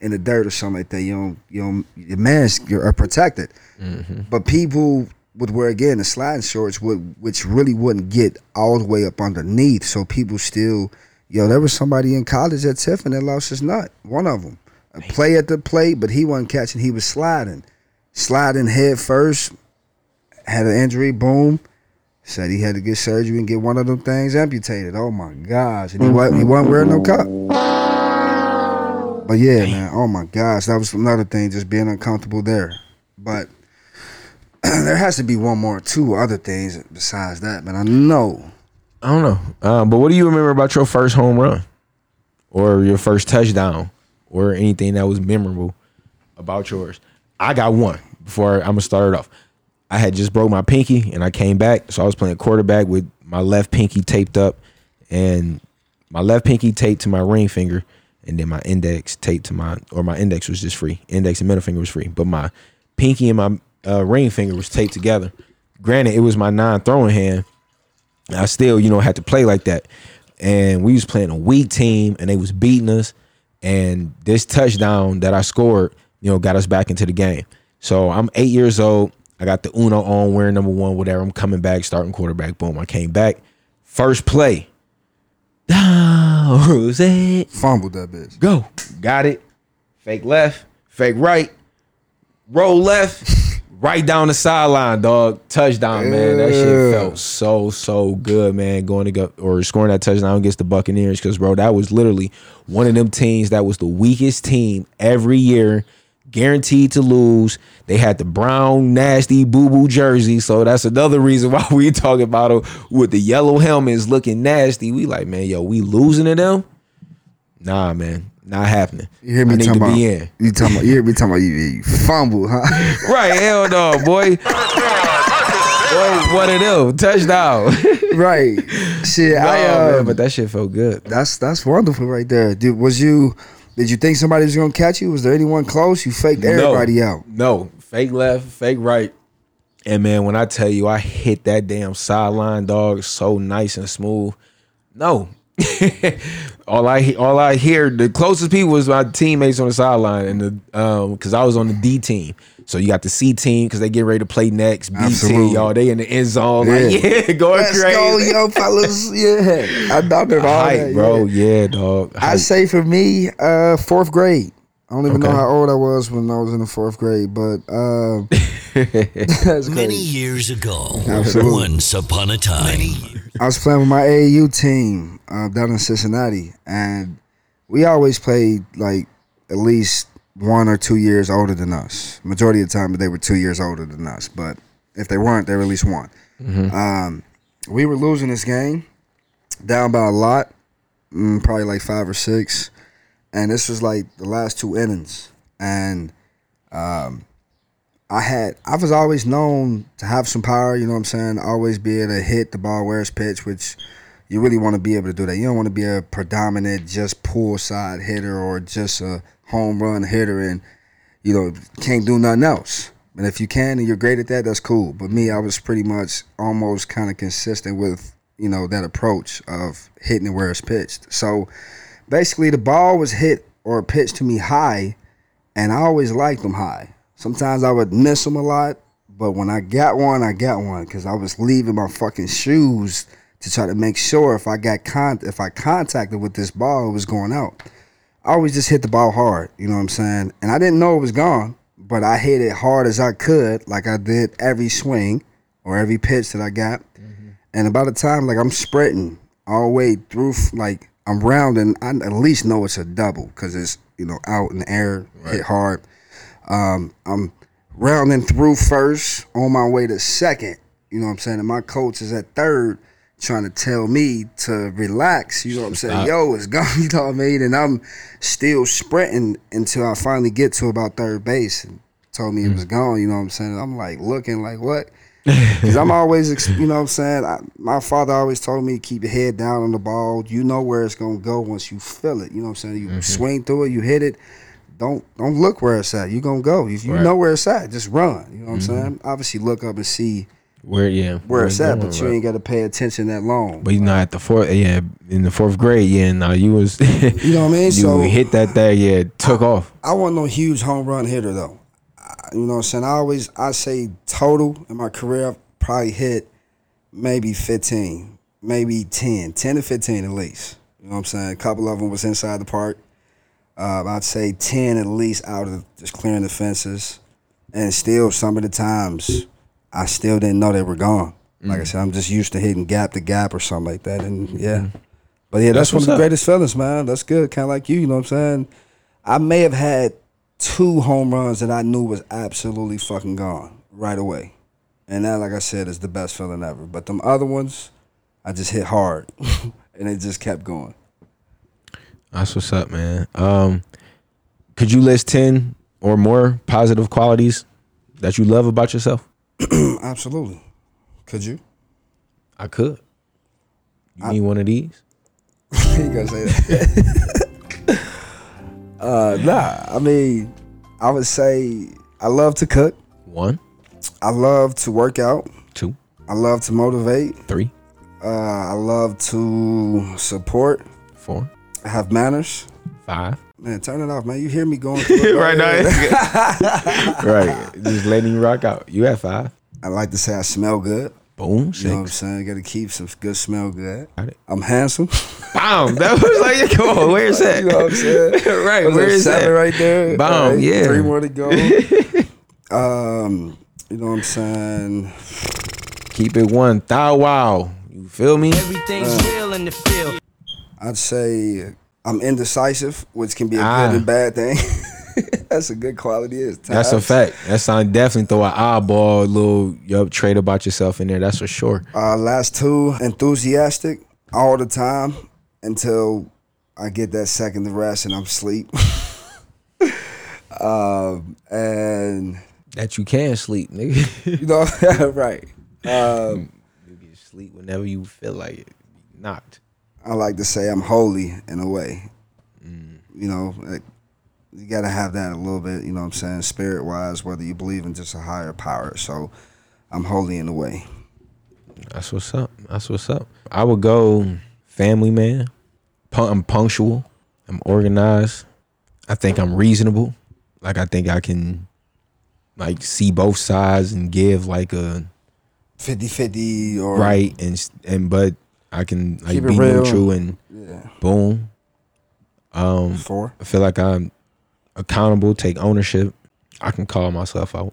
in the dirt or something like that, you don't you don't your man's are protected. Mm-hmm. But people would wear again the sliding shorts, would which really wouldn't get all the way up underneath. So people still, yo, there was somebody in college at Tiffin that lost his nut. One of them, a play at the plate, but he wasn't catching. He was sliding, sliding head first. Had an injury. Boom. Said he had to get surgery and get one of them things amputated. Oh my gosh! And he wasn't, he wasn't wearing no cup. But yeah, man. Oh my gosh, that was another thing, just being uncomfortable there. But there has to be one more, two other things besides that. But I know I don't know. Um, but what do you remember about your first home run or your first touchdown or anything that was memorable about yours? I got one before I'm gonna start it off. I had just broke my pinky and I came back, so I was playing quarterback with my left pinky taped up and my left pinky taped to my ring finger and then my index taped to my or my index was just free. Index and middle finger was free, but my pinky and my uh, ring finger was taped together. Granted, it was my non-throwing hand. I still, you know, had to play like that. And we was playing a weak team and they was beating us. And this touchdown that I scored, you know, got us back into the game. So I'm eight years old. I got the Uno on, wearing number one, whatever. I'm coming back, starting quarterback. Boom. I came back. First play. Jose. fumbled that bitch. Go. Got it. Fake left, fake right, roll left, right down the sideline, dog. Touchdown, man. That shit felt so, so good, man. Going to go or scoring that touchdown against the Buccaneers. Cause bro, that was literally one of them teams that was the weakest team every year. Guaranteed to lose. They had the brown, nasty, boo boo jersey. So that's another reason why we talking about them with the yellow helmets looking nasty. We like, man, yo, we losing to them? Nah, man, not happening. You hear me I need talking to about? be in. You talking about? You hear me talking about? You, you fumble, huh? Right, hell no, boy. boy, one of them. Touchdown. right. Shit, Nah, I uh, man, but that shit felt good. that's that's wonderful right there. Dude, was you? Did you think somebody was gonna catch you? Was there anyone close? You faked everybody no, out. No, fake left, fake right. And man, when I tell you I hit that damn sideline dog so nice and smooth. No. all I all I hear the closest people was my teammates on the sideline and the um because I was on the D team. So you got the C team because they get ready to play next. B team, y'all, they in the end zone. Like, Yeah. yeah, going Let's crazy. go, yo, fellas. Yeah, I know that all Hype, that, bro. yeah. Yeah, dog. I Hype. say for me, uh, fourth grade. I don't even know how old I was when I was in the fourth grade, but uh, that's Many years ago, Absolutely. once upon a time, I was playing with my AAU team uh, down in Cincinnati, and we always played like at least one or two years older than us. Majority of the time, they were two years older than us, but if they weren't, they were at least one. Um, we were losing this game, down by a lot, mm, probably like five or six, and this was like the last two innings, and um, I had I was always known to have some power, you know what I'm saying? Always be able to hit the ball where it's pitched, which you really want to be able to do that. You don't want to be a predominant just pull side hitter or just a home run hitter and you know can't do nothing else. And if you can and you're great at that, that's cool. But me, I was pretty much almost kind of consistent with you know that approach of hitting it where it's pitched. So basically, the ball was hit or pitched to me high, and I always liked them high. Sometimes I would miss them a lot, but when I got one, I got one because I was leaving my fucking shoes to try to make sure if I got con if I contacted with this ball, it was going out. I always just hit the ball hard, you know what I'm saying? And I didn't know it was gone, but I hit it hard as I could, like I did every swing or every pitch that I got. And by the time like I'm sprinting all the way through, like I'm rounding, I at least know it's a double because it's you know out in the air, hit hard. Um, I'm rounding through first, on my way to second. You know what I'm saying? And my coach is at third, trying to tell me to relax. You know what I'm saying? Yo, it's gone. You know what I mean? And I'm still sprinting until I finally get to about third base. And told me it was gone. You know what I'm saying? I'm like looking like what? Because I'm always, you know what I'm saying? I, my father always told me to keep your head down on the ball. You know where it's going to go once you feel it. You know what I'm saying? You swing through it, you hit it. Don't don't look where it's at. You're going to go. If you Right. know where it's at, just run. You know what I'm saying? Obviously, look up and see Where yeah, where it's at, but you right. ain't got to pay attention that long. But you know, at the fourth, yeah, in the fourth grade, yeah, no, you was, You know what I mean? you So hit that thing, yeah, took off. I wasn't no huge home run hitter though. I- You know what I'm saying? I always I say total in my career I've probably hit maybe 15, maybe 10, 10 to 15 at least. You know what I'm saying? A couple of them was inside the park. Uh, I'd say 10 at least out of just clearing the fences. And still some of the times I still didn't know they were gone. Like I said, I'm just used to hitting gap to gap or something like that. And yeah. But yeah, that's, That's one of the up. greatest feelings, man. That's good. Kind of like you, you know what I'm saying? I may have had two home runs that I knew was absolutely fucking gone right away. And that, like I said, is the best feeling ever. But them other ones, I just hit hard. and it just kept going. That's what's up, man. Um, could you list ten or more positive qualities that you love about yourself? Absolutely. Could you? I could. You need one of these? you gotta say that. uh, nah, I mean, I would say I love to cook. One, I love to work out. two, I love to motivate. three, Uh, I love to support. four, I Have manners. five. Man, turn it off, man. You hear me going right now. now, right? Just letting you rock out. You at five. I like to say I smell good. Boom, You know what I'm saying? Got to keep some good smell good. I'm handsome. Bam. That was like, come on, where's that? you know what I'm saying? right, Was where that is seven that? right there? Boom, All right, yeah. Three more to go. um, you know what I'm saying? Keep it one. Thou wow. You feel me? Everything's real in the field. I'd say I'm indecisive, which can be a Ah. good and bad thing. That's a good quality. Is That's a fact. That's I definitely throw an eyeball, little yup, trait about yourself in there. That's for sure. Uh, last two, enthusiastic all the time until I get that second rest and I'm asleep. um, and That you can sleep, nigga. you know, right. Um, you can sleep whenever you feel like it. Knocked. I like to say I'm holy in a way. Mm. You know, like, you got to have that a little bit, you know what I'm saying, spirit wise, whether you believe in just a higher power. So I'm holy in a way. That's what's up. That's what's up. I would go family man. I'm punctual. I'm organized. I think I'm reasonable. Like I think I can like see both sides and give like a 50 50 or. right and and but I can like Keep be real. neutral and Yeah. boom. Um Four. I feel like I'm accountable, take ownership. I can call myself out.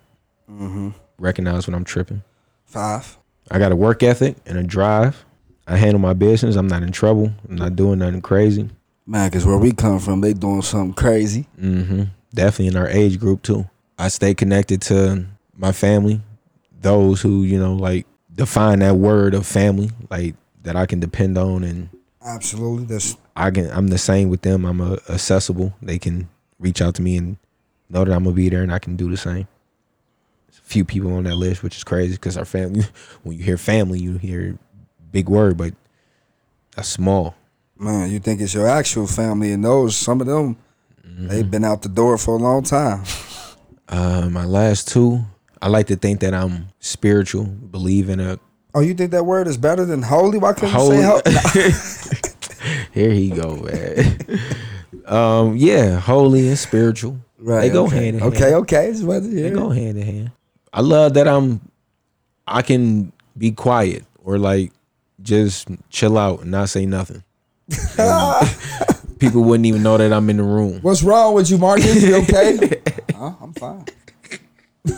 Mm-hmm. Recognize when I'm tripping. Five. I got a work ethic and a drive. I handle my business. I'm not in trouble. I'm not doing nothing crazy. Man, because where we come from, they doing something crazy. Mm-hmm. Definitely in our age group too. I stay connected to my family, those who you know like define that word of family, like that I can depend on, and Absolutely. That's I can. I'm the same with them. I'm uh, accessible. They can reach out to me and know that I'm gonna be there, and I can do the same. There's a few people on that list, which is crazy because our family. When you hear family, you hear big word, but that's small. man, you think it's your actual family, and those some of them, they've been out the door for a long time. Uh, my last two, I like to think that I'm spiritual, believe in a Oh, you think that word is better than holy? Why couldn't holy. you say holy? Here he go, man. um, yeah, holy and spiritual. Right, they go okay. hand in Okay, hand. okay. To They go hand in hand. I love that I'm. I can be quiet or like just chill out and not say nothing. People wouldn't even know that I'm in the room. What's wrong with you, Marcus? You okay? I'm fine.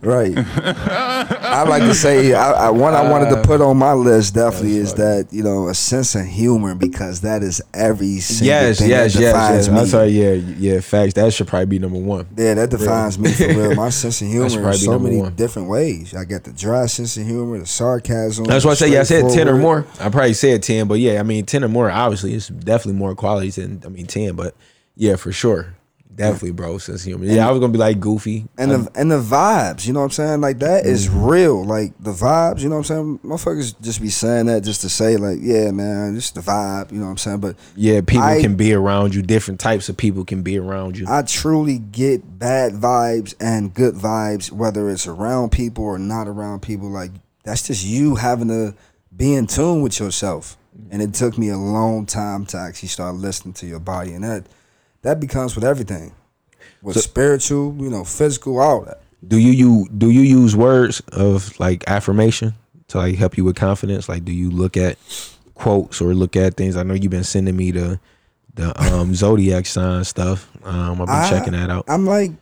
right. I like to say I, I, one I wanted to uh, put on my list definitely is that you know a sense of humor because that is every single Yes, thing yes, that yes, defines yes. I'm sorry. Yeah, yeah. Facts. That should probably be number one. Yeah, that defines me for real. My sense of humor in so many one. different ways. I got the dry sense of humor, the sarcasm. That's why I say yeah. I said ten or more. I probably said ten, but yeah, I mean ten or more. Obviously, it's definitely more qualities than I mean ten, but yeah, for sure, definitely, bro. Sense of humor. Yeah, I was gonna be like goofy. and the and the vibes, you know what I'm saying? Like that is Mm-hmm. real. Like the vibes, you know what I'm saying? Motherfuckers just be saying that just to say like, yeah, man, just the vibe, you know what I'm saying? But yeah, people I- can be around you. Different types of people can be around you. I truly get bad vibes and good vibes, whether it's around people or not around people. Like that's just you having to be in tune with yourself. And it took me a long time to actually start listening to your body, and that that becomes with everything, with spiritual, you know, physical, all that. do you you do you use words of like affirmation to like help you with confidence? Like, do you look at quotes or look at things? I know you've been sending me the the um zodiac sign stuff. Um, I've been I- checking that out. I'm like,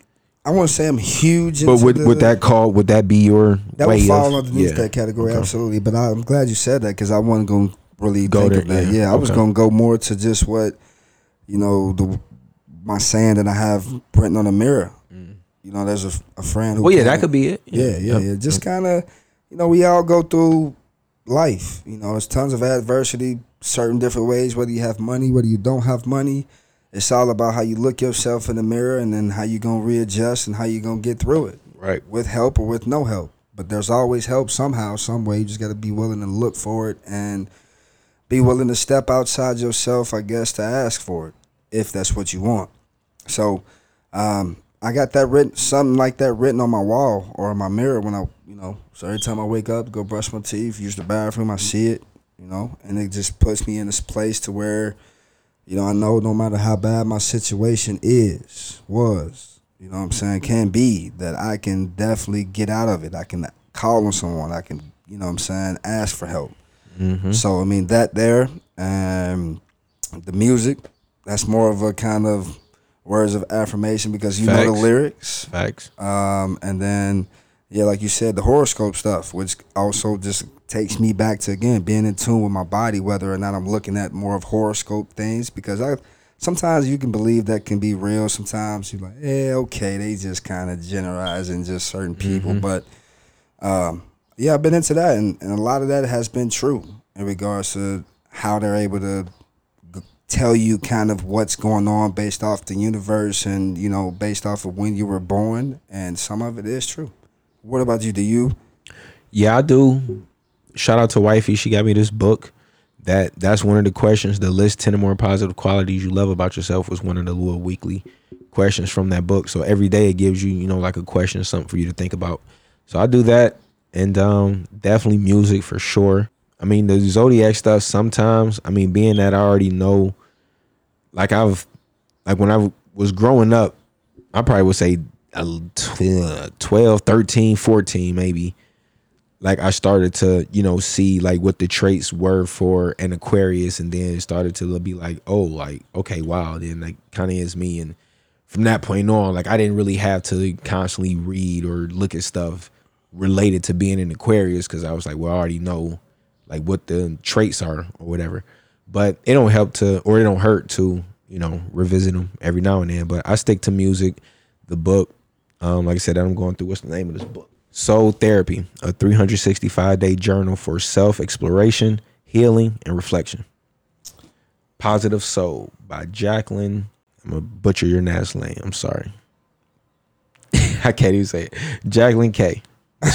I want to say I'm huge. But would the- would that call? Would that be your that would fall of, underneath yeah. that category? Okay. Absolutely. But I, I'm glad you said that because I wasn't going to really Go think there, of that. yeah. Yeah, I was going to go more to just what you know the my saying that I have written on a mirror. Mm. You know, there's a, a friend. who Well, yeah, that could be it. Yeah, yeah, Yep. yeah. Just kind of, you know, we all go through life. You know, it's tons of adversity, certain different ways. Whether you have money, whether you don't have money, it's all about how you look yourself in the mirror, and then how you gonna readjust and how you gonna get through it Right. with help or with no help. But there's always help somehow, some way. You just got to be willing to look for it and be willing to step outside yourself, I guess, to ask for it if that's what you want. So, um, I got that written, something like that written on my wall or on my mirror when I, you know. So every time I wake up, go brush my teeth, use the bathroom, I see it, you know, and it just puts me in this place to where, you know, I know no matter how bad my situation is, was, you know what I'm saying, can be, that I can definitely get out of it. I can call on someone. I can, you know what I'm saying, ask for help. Mm-hmm. So, I mean, that there, um, the music, that's more of a kind of words of affirmation because you know the lyrics. Facts. Um, and then, yeah, like you said, the horoscope stuff, which also just takes me back to again being in tune with my body, whether or not I'm looking at more of horoscope things. Because I sometimes you can believe that can be real. Sometimes you're like, yeah, okay, they just kind of generalizing just certain people. Mm-hmm. But um, yeah, I've been into that, and, and a lot of that has been true in regards to how they're able to tell you kind of what's going on based off the universe and you know based off of when you were born, and some of it is true. What about you? Do you? Yeah, I do. Shout out to wifey. She got me this book. That that's one of the questions. The list ten or more positive qualities you love about yourself was one of the little weekly questions from that book. So every day it gives you, you know, like a question, something for you to think about. So I do that, and um, definitely music for sure. I mean the zodiac stuff. Sometimes, I mean, being that I already know, like I've, like when I was growing up, I probably would say uh, 12, 13, 14 maybe like I started to, you know, see like what the traits were for an Aquarius, and then started to be like, oh, like okay, wow, then like kind of is me, and from that point on, like I didn't really have to constantly read or look at stuff related to being an Aquarius because I was like, well, I already know like what the traits are or whatever, but it don't help to or it don't hurt to you know revisit them every now and then. But I stick to music, the book. Um, like I said, I'm going through. What's the name of this book? Soul Therapy, a 365 day journal for self exploration, healing, and reflection. Positive Soul by Jacqueline. I'm gonna butcher your last name. I'm sorry. I can't even say it. Jacqueline K.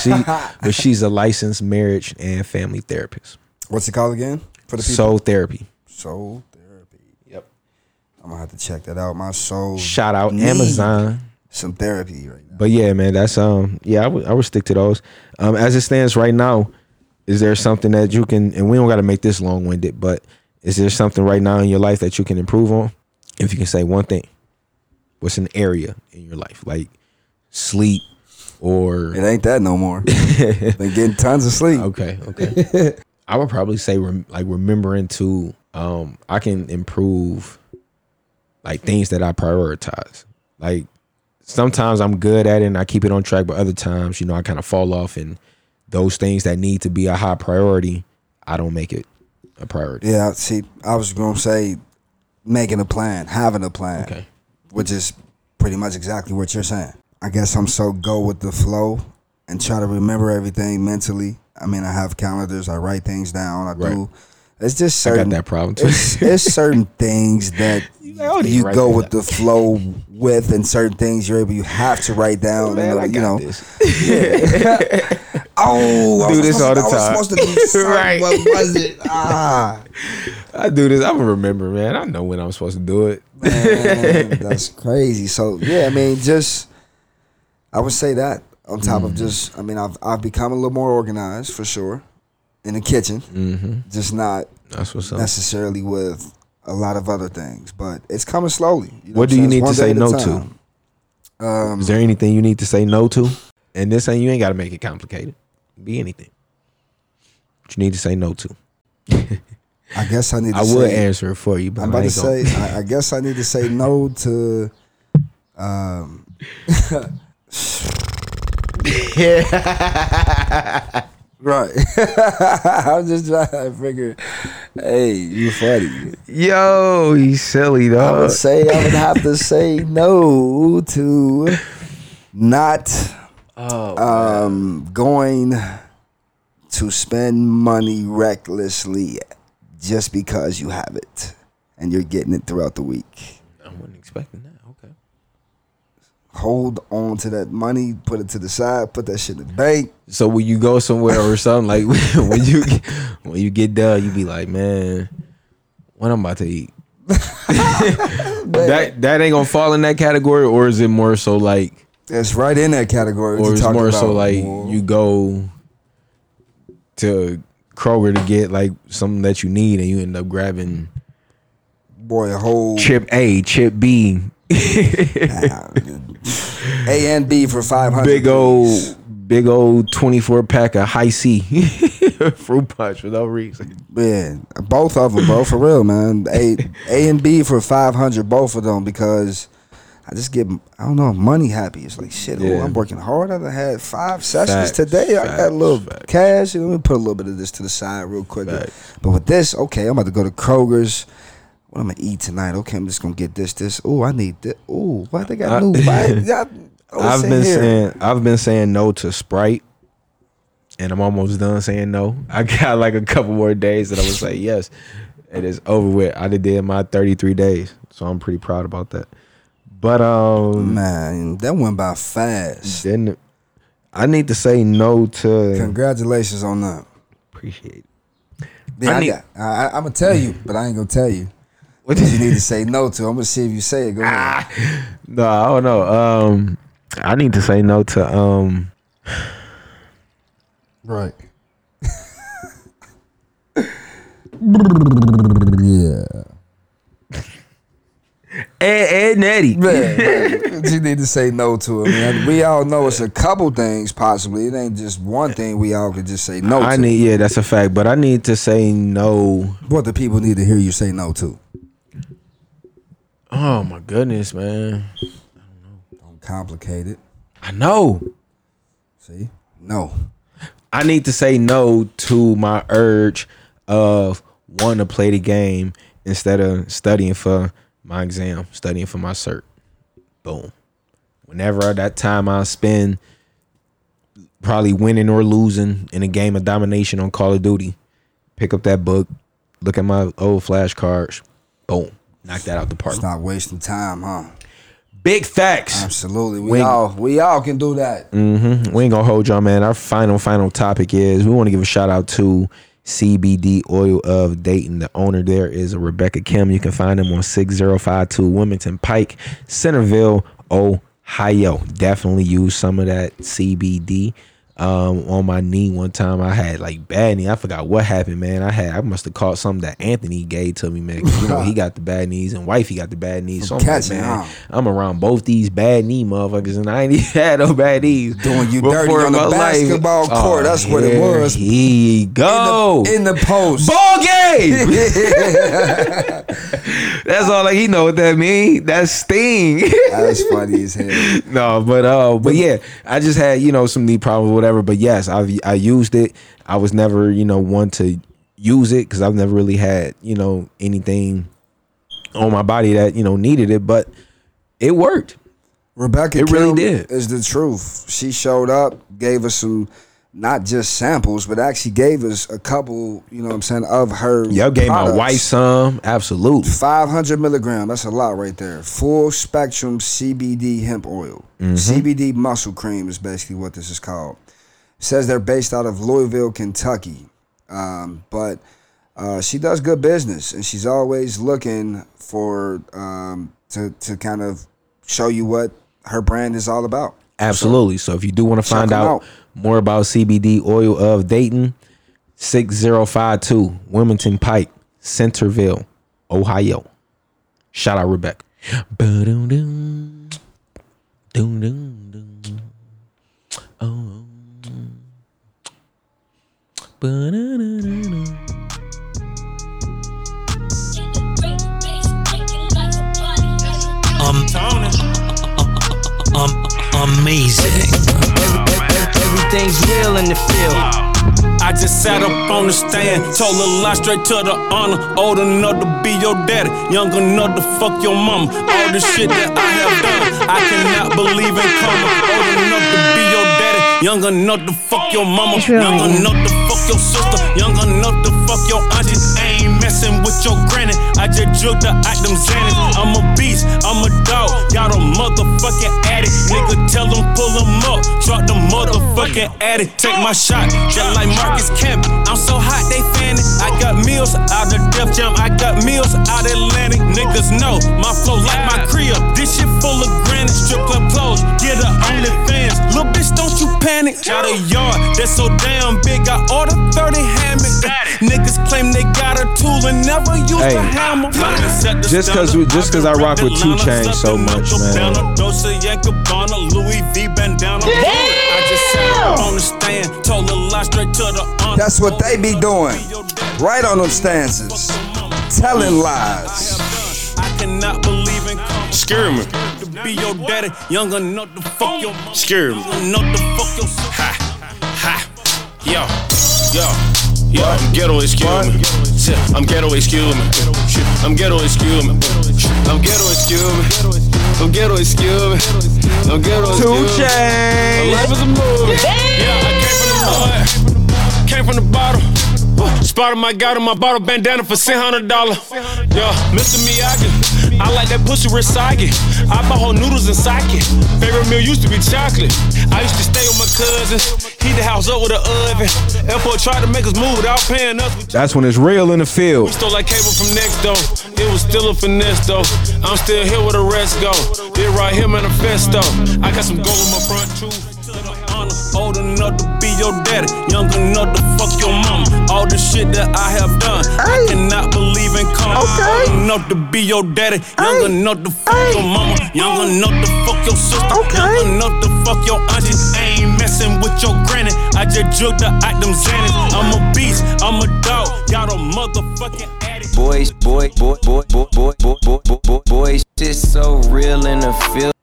She, but she's a licensed marriage and family therapist. What's it called again for the people? Soul Therapy. Soul therapy. Yep. I'm gonna have to check that out. My soul. Shout out need Amazon. Some therapy right now. But yeah, man, that's um yeah, I would I would stick to those. Um as it stands right now, is there something that you can and we don't gotta make this long winded, but is there something right now in your life that you can improve on? If you can say one thing, what's an area in your life? Like sleep or It ain't that no more. Been getting tons of sleep. Okay, okay. I would probably say rem- like remembering to um I can improve like things that I prioritize. Like sometimes I'm good at it and I keep it on track, but other times, you know, I kind of fall off and those things that need to be a high priority, I don't make it a priority. Yeah, see, I was gonna say making a plan, having a plan. Okay. Which is pretty much exactly what you're saying. I guess I'm so go with the flow and try to remember everything mentally. I mean, I have calendars, I write things down, I do. It's just I got certain that problem too. It's, it's certain things that you go with the flow with, and certain things you're able you have to write down. Man, and, I you got know, this. oh, I Do this all the time. supposed to do something. Right. What was it? Ah. I do this. I'm remember, man. I know when I'm supposed to do it. Man, that's crazy. So yeah, I mean, just I would say that on top Mm-hmm. of just, I mean, I've I've become a little more organized for sure in the kitchen, Mm-hmm. just not That's what's up. necessarily with a lot of other things, but it's coming slowly. know What do you need to say no to? Um, Is there anything you need to say no to? And this ain't you ain't gotta make it complicated. Be anything. What you need to say no to. I guess I need. To I would answer it for you, but I'm about to say. I, I guess I need to say no to. Um, right. I'm just trying to figure. Hey, you funny. Yo, he's silly though. I would say I would have to say no to not um, going to spend money recklessly just because you have it and you're getting it throughout the week. I wasn't expecting that. Hold on to that money, put it to the side, put that shit in the bank. So when you go somewhere or something like when you when you get done, you be like, man, what I'm about to eat. that that ain't gonna fall in that category, or is it more so like, It's right in that category. or it's more so like you go to Kroger to get like something that you need, and you end up grabbing boy a whole chip A, chip B, A and B for five hundred. big old big old twenty four pack of Hi-C fruit punch for no reason. Yeah, both of them, bro, for real, man. A A and B for five hundred, both of them, because I just get I don't know money happy. It's like shit. Oh, I'm working hard. I had five sessions Facts, today. I got a little facts. cash. Let me put a little bit of this to the side real quick. But with this, okay, I'm about to go to Kroger's. What I'm gonna eat tonight? Okay, I'm just gonna get this, this. Oh, I need this. Oh, why they got I- new? Why, oh, I've been here. saying I've been saying no to Sprite, and I'm almost done saying no. I got like a couple more days that I was like yes, it is over with. I did my 33 days, so I'm pretty proud about that. But um, man, that went by fast. Then I need to say no to. Congratulations on that. Appreciate it. Yeah, I I need- got, I, I'm gonna tell you, but I ain't gonna tell you. What did you need to say no to? I'm gonna see if you say it. Go ahead. No, I don't know. Um, I need to say no to um. Right. yeah. Ed, Ed Nettie. Man, you need to say no to it, man. We all know it's a couple things possibly. It ain't just one thing we all could just say no I to. need yeah, that's a fact. But I need to say no. What the people need to hear you say no to. Oh my goodness, man. Don't complicate it. I know. See? No. I need to say no to my urge of wanting to play the game instead of studying for my exam, studying for my cert. Boom. Whenever that time I spend probably winning or losing in a game of domination on Call of Duty, pick up that book, look at my old flashcards, boom, knock that out the park. Stop wasting time, huh? Big facts. Absolutely. We Wing. all we all can do that. Mm-hmm. We ain't gonna hold y'all, man. Our final, final topic is we want to give a shout out to CBD Oil of Dayton. The owner there is Rebecca Kim. You can find them on 6052 Wilmington Pike, Centerville, Ohio. Definitely use some of that CBD. Um, on my knee one time, I had like bad knee. I forgot what happened, man. I had I must have caught something that Anthony gave to me, man. You know he got the bad knees, and wifey got the bad knees. So I'm like, man? I'm around both these bad knee motherfuckers, and I ain't even had no bad knees. Doing you before dirty on the my life. basketball court. That's what it was. He go In the post. ball game. That's all like he know what that mean. That's sting. That's funny as hell. no, but uh, but yeah, I just had you know some knee problems, or whatever. But yes, I I used it. I was never you know one to use it because I've never really had you know anything on my body that you know needed it, but it worked. Rebecca It really did. is the truth. She showed up, gave us some not just samples, but actually gave us a couple, you know what I'm saying, of her Y'all gave my wife some, absolutely. 500 milligram. That's a lot right there. Full spectrum CBD hemp oil. Mhm. CBD muscle cream is basically what this is called. It says they're based out of Louisville, Kentucky. Um, but uh, she does good business and she's always looking for um, to, to kind of show you what her brand is all about. Absolutely. So, if you do want to find out, out. More about CBD oil of Dayton, 6052 Wilmington Pike, Centerville, Ohio. Shout out Rebecca. Um, um, amazing. Everything's real in the field. I just sat up on the stand, told a lie straight to the honor. Old enough to be your daddy, young enough to fuck your mama. All the shit that I have done, I cannot believe in karma. Old enough to be your daddy, young enough to fuck your mama, It's young enough to fuck your sister, young enough to fuck your auntie. Messing with your granny. I just jugged the item Xanax. I'm a beast, I'm a dog, got a motherfucking addict. Nigga, tell them pull them up, drop the motherfucking addict. Take my shot, just like Marcus Camp. I'm so hot, they fanning. I got meals out of Def Jam, I got meals out Atlantic. Niggas know my flow like my crib. This shit full of granite, strip club clothes. Get don't panic. Got a yard that's so damn big, I ordered 30 hammocks. Niggas claim they got a tool and never used Hey, a hammer. just 'cause we- just 'cause I rock with 2 Chainz so much, man. Dolce and Gabbana, Louis V bandana. I just sat up on the stand, told a lie straight to the honor. That's what they be doing. Right on them stances. Telling lies. I cannot believe in. Scare me. To be your daddy, young enough to fuck your mama. Scare me. Enough to fuck your Ha, ha, yo, yo, yo. I'm ghetto, excuse me. I'm ghetto, excuse me. I'm ghetto, excuse me. I'm ghetto, excuse me. I'm ghetto, excuse me. I'm ghetto, excuse me. Life is a movie. Yeah, I came from the mud. Came from the bottom. Spotted my got in my bottle bandana for six hundred dollar. Yeah, Mr. Miyagi. I like that pussy recycle. I buy whole noodles and sake. Favorite meal used to be chocolate. I used to stay with my cousins. Heat the house up with an oven. Airport tried to make us move without paying us. That's when it's real in the field. We stole like cable from next door. It was still a finesse though. I'm still here where the rest go. This right here manifesto. I got some gold in my front too. Old enough to be your daddy, young enough to fuck your mama. All the shit that I have done, I cannot believe in karma. Old enough to be your daddy, young enough to fuck your mama, young enough to fuck your sister, young enough to fuck your auntie. I ain't messing with your granny. I just drug the item Xanax. I'm a beast, I'm a dog, got a motherfucking addict. Boys, boy, boy, boy, boy, boy, boy, boy, boy, boy, shit so real in the field.